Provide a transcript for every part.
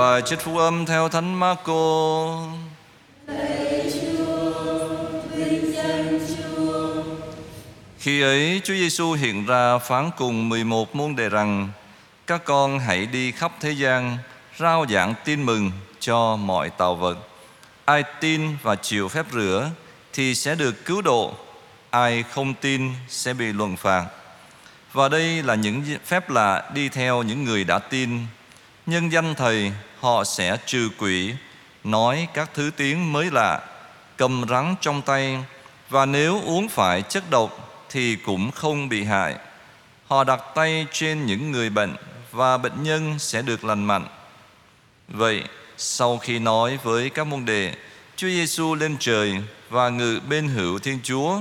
Bài trích phúc âm theo Thánh Marco. Khi ấy, Chúa Giêsu hiện ra phán cùng 11 môn đệ rằng, Các con hãy đi khắp thế gian, Rao giảng tin mừng cho mọi tạo vật. Ai tin và chịu phép rửa Thì sẽ được cứu độ, Ai không tin sẽ bị luận phạt. Và đây là những phép lạ đi theo những người đã tin. Nhân danh Thầy họ sẽ trừ quỷ Nói các thứ tiếng mới lạ Cầm rắn trong tay Và nếu uống phải chất độc thì cũng không bị hại. Họ đặt tay trên những người bệnh và bệnh nhân sẽ được lành mạnh. Vậy, sau khi nói với các môn đệ, Chúa Giêsu lên trời và ngự bên hữu Thiên Chúa.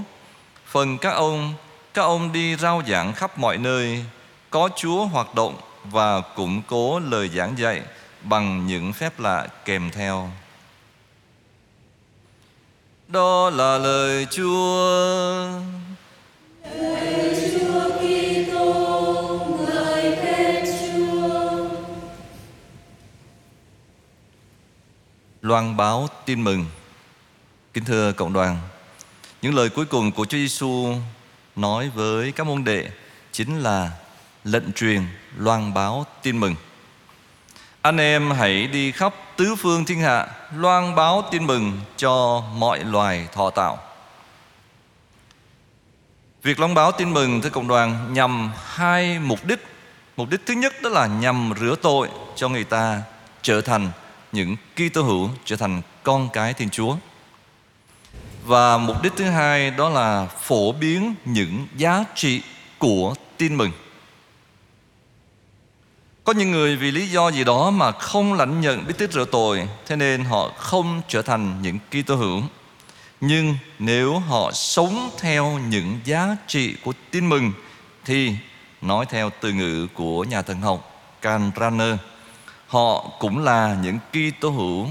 Phần các ông, các ông đi rao giảng khắp mọi nơi, có Chúa hoạt động và củng cố lời giảng dạy bằng những phép lạ kèm theo. Đó là lời Chúa. Loan báo tin mừng Kính thưa cộng đoàn, Những lời cuối cùng của Chúa Giêsu nói với các môn đệ Chính là lệnh truyền loan báo tin mừng anh em hãy đi khắp tứ phương thiên hạ Loan báo tin mừng cho mọi loài thọ tạo Việc loan báo tin mừng thưa cộng đoàn nhằm hai mục đích. Mục đích thứ nhất đó là nhằm rửa tội cho người ta trở thành những Kitô hữu, trở thành con cái Thiên Chúa. Và mục đích thứ hai đó là phổ biến những giá trị của tin mừng. Có những người vì lý do gì đó mà không lãnh nhận bí tích rửa tội, thế nên họ không trở thành những Kitô hữu nhưng nếu họ sống theo những giá trị của tin mừng thì nói theo từ ngữ của nhà thần học Karl Rahner họ cũng là những Kitô hữu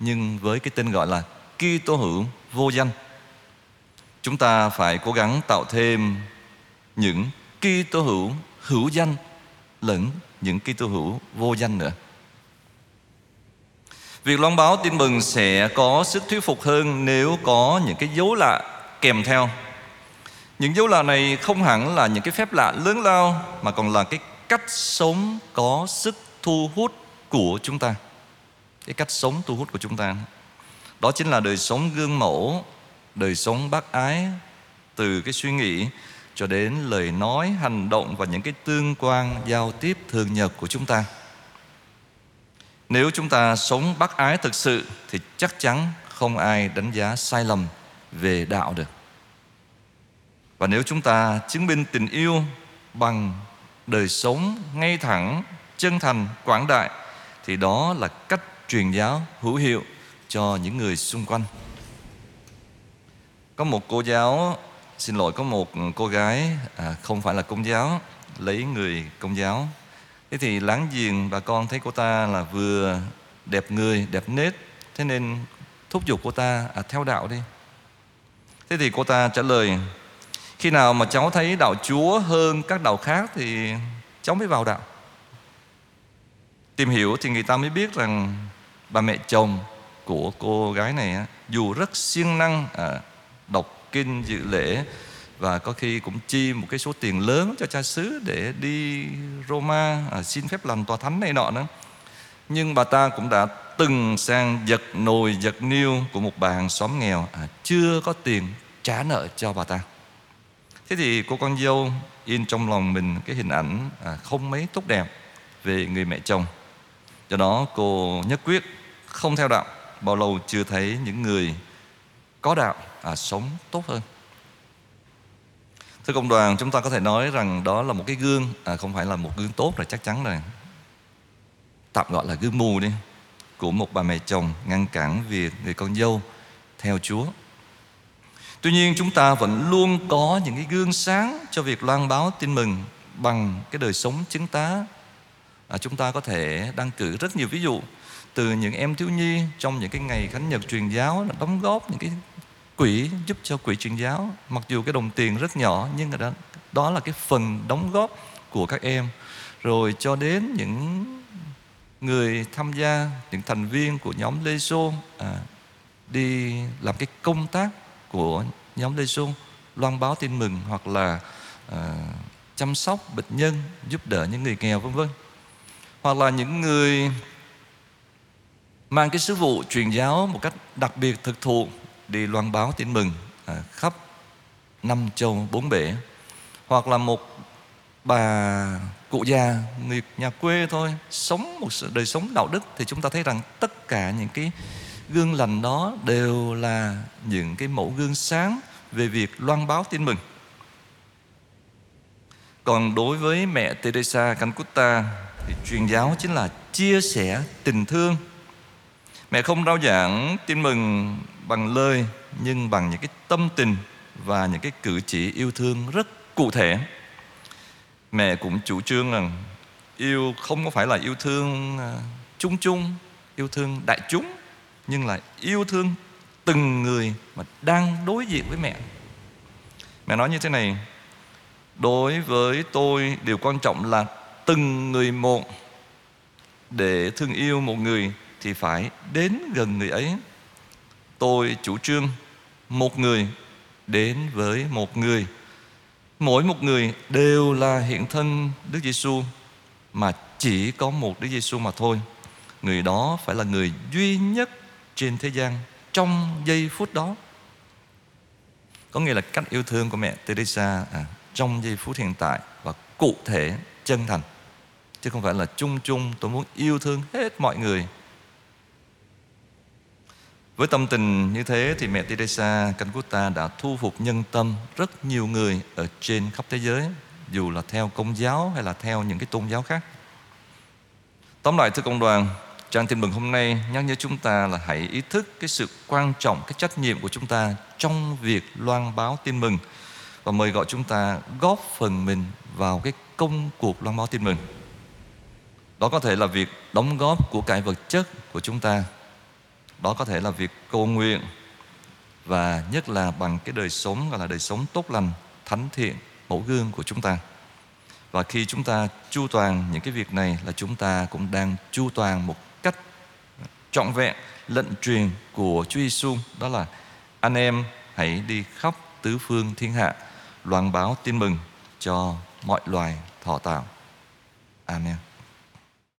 nhưng với cái tên gọi là Kitô hữu vô danh. Chúng ta phải cố gắng tạo thêm những Kitô hữu hữu danh lẫn những Kitô hữu vô danh nữa. Việc loan báo tin mừng sẽ có sức thuyết phục hơn nếu có những cái dấu lạ kèm theo. Những dấu lạ này không hẳn là những cái phép lạ lớn lao mà còn là cái cách sống có sức thu hút của chúng ta. Cái cách sống thu hút của chúng ta. Đó chính là đời sống gương mẫu, đời sống bác ái từ cái suy nghĩ cho đến lời nói, hành động và những cái tương quan giao tiếp thường nhật của chúng ta. Nếu chúng ta sống bác ái thực sự thì chắc chắn không ai đánh giá sai lầm về đạo được. Và nếu chúng ta chứng minh tình yêu bằng đời sống ngay thẳng, chân thành, quảng đại thì đó là cách truyền giáo hữu hiệu cho những người xung quanh. Có một cô giáo, xin lỗi có một ừ, cô gái à, không phải là công giáo lấy người công giáo. Thế thì láng giềng bà con thấy cô ta là vừa đẹp người, đẹp nết Thế nên thúc giục cô ta à, theo đạo đi. Thế thì cô ta trả lời Khi nào mà cháu thấy đạo Chúa hơn các đạo khác Thì cháu mới vào đạo. Tìm hiểu thì người ta mới biết rằng Bà mẹ chồng của cô gái này Dù rất siêng năng à, kinh dự lễ và có khi cũng chi một cái số tiền lớn cho cha xứ để đi Roma à, xin phép làm tòa thánh này nọ nữa. Nhưng bà ta cũng đã từng sang giật nồi giật niêu của một bà hàng xóm nghèo à, chưa có tiền trả nợ cho bà ta. Thế thì cô con dâu in trong lòng mình cái hình ảnh à, không mấy tốt đẹp về người mẹ chồng. Do đó cô nhất quyết không theo đạo bao lâu chưa thấy những người có đạo à, sống tốt hơn Thưa cộng đoàn, chúng ta có thể nói rằng đó là một cái gương, à, không phải là một gương tốt là chắc chắn rồi. Tạm gọi là gương mù đi, của một bà mẹ chồng ngăn cản việc người con dâu theo Chúa. Tuy nhiên chúng ta vẫn luôn có những cái gương sáng cho việc loan báo tin mừng bằng cái đời sống chứng tá. À, chúng ta có thể đăng cử rất nhiều ví dụ từ những em thiếu nhi trong những cái ngày khánh nhật truyền giáo là đóng góp những cái quỹ giúp cho quỹ truyền giáo. Mặc dù cái đồng tiền rất nhỏ nhưng đó, đó là cái phần đóng góp của các em. Rồi cho đến những người tham gia những thành viên của nhóm Lê Xô à, đi làm cái công tác của nhóm Lê Xô loan báo tin mừng hoặc là à, chăm sóc bệnh nhân giúp đỡ những người nghèo vân vân. Hoặc là những người mang cái sứ vụ truyền giáo một cách đặc biệt thực thụ đi loan báo tin mừng à, khắp năm châu bốn bể hoặc là một bà cụ già người nhà quê thôi sống một đời sống đạo đức thì chúng ta thấy rằng tất cả những cái gương lành đó đều là những cái mẫu gương sáng về việc loan báo tin mừng. Còn đối với mẹ Teresa Calcutta thì truyền giáo chính là chia sẻ tình thương. Mẹ không rao giảng tin mừng bằng lời, nhưng bằng những cái tâm tình và những cái cử chỉ yêu thương rất cụ thể. Mẹ cũng chủ trương rằng yêu không có phải là yêu thương à, chung chung, yêu thương đại chúng, nhưng là yêu thương từng người mà đang đối diện với mẹ. Mẹ nói như thế này, đối với tôi, điều quan trọng là từng người một. Để thương yêu một người thì phải đến gần người ấy tôi chủ trương một người đến với một người mỗi một người đều là hiện thân Đức Giêsu mà chỉ có một Đức Giêsu mà thôi. Người đó phải là người duy nhất trên thế gian trong giây phút đó. Có nghĩa là cách yêu thương của mẹ Teresa à, trong giây phút hiện tại và cụ thể chân thành chứ không phải là chung chung tôi muốn yêu thương hết mọi người với tâm tình như thế thì mẹ Teresa Calcutta đã thu phục nhân tâm rất nhiều người ở trên khắp thế giới dù là theo công giáo hay là theo những cái tôn giáo khác. Tóm lại thưa công đoàn, trang tin mừng hôm nay nhắc nhớ chúng ta là hãy ý thức cái sự quan trọng, cái trách nhiệm của chúng ta trong việc loan báo tin mừng và mời gọi chúng ta góp phần mình vào cái công cuộc loan báo tin mừng. Đó có thể là việc đóng góp của cải vật chất của chúng ta đó có thể là việc cầu nguyện và nhất là bằng cái đời sống, gọi là đời sống tốt lành, thánh thiện, mẫu gương của chúng ta và khi chúng ta chu toàn những cái việc này là chúng ta cũng đang chu toàn một cách trọn vẹn lệnh truyền của Chúa Giêsu đó là, anh em hãy đi khắp tứ phương thiên hạ, loan báo tin mừng cho mọi loài thọ tạo. Amen.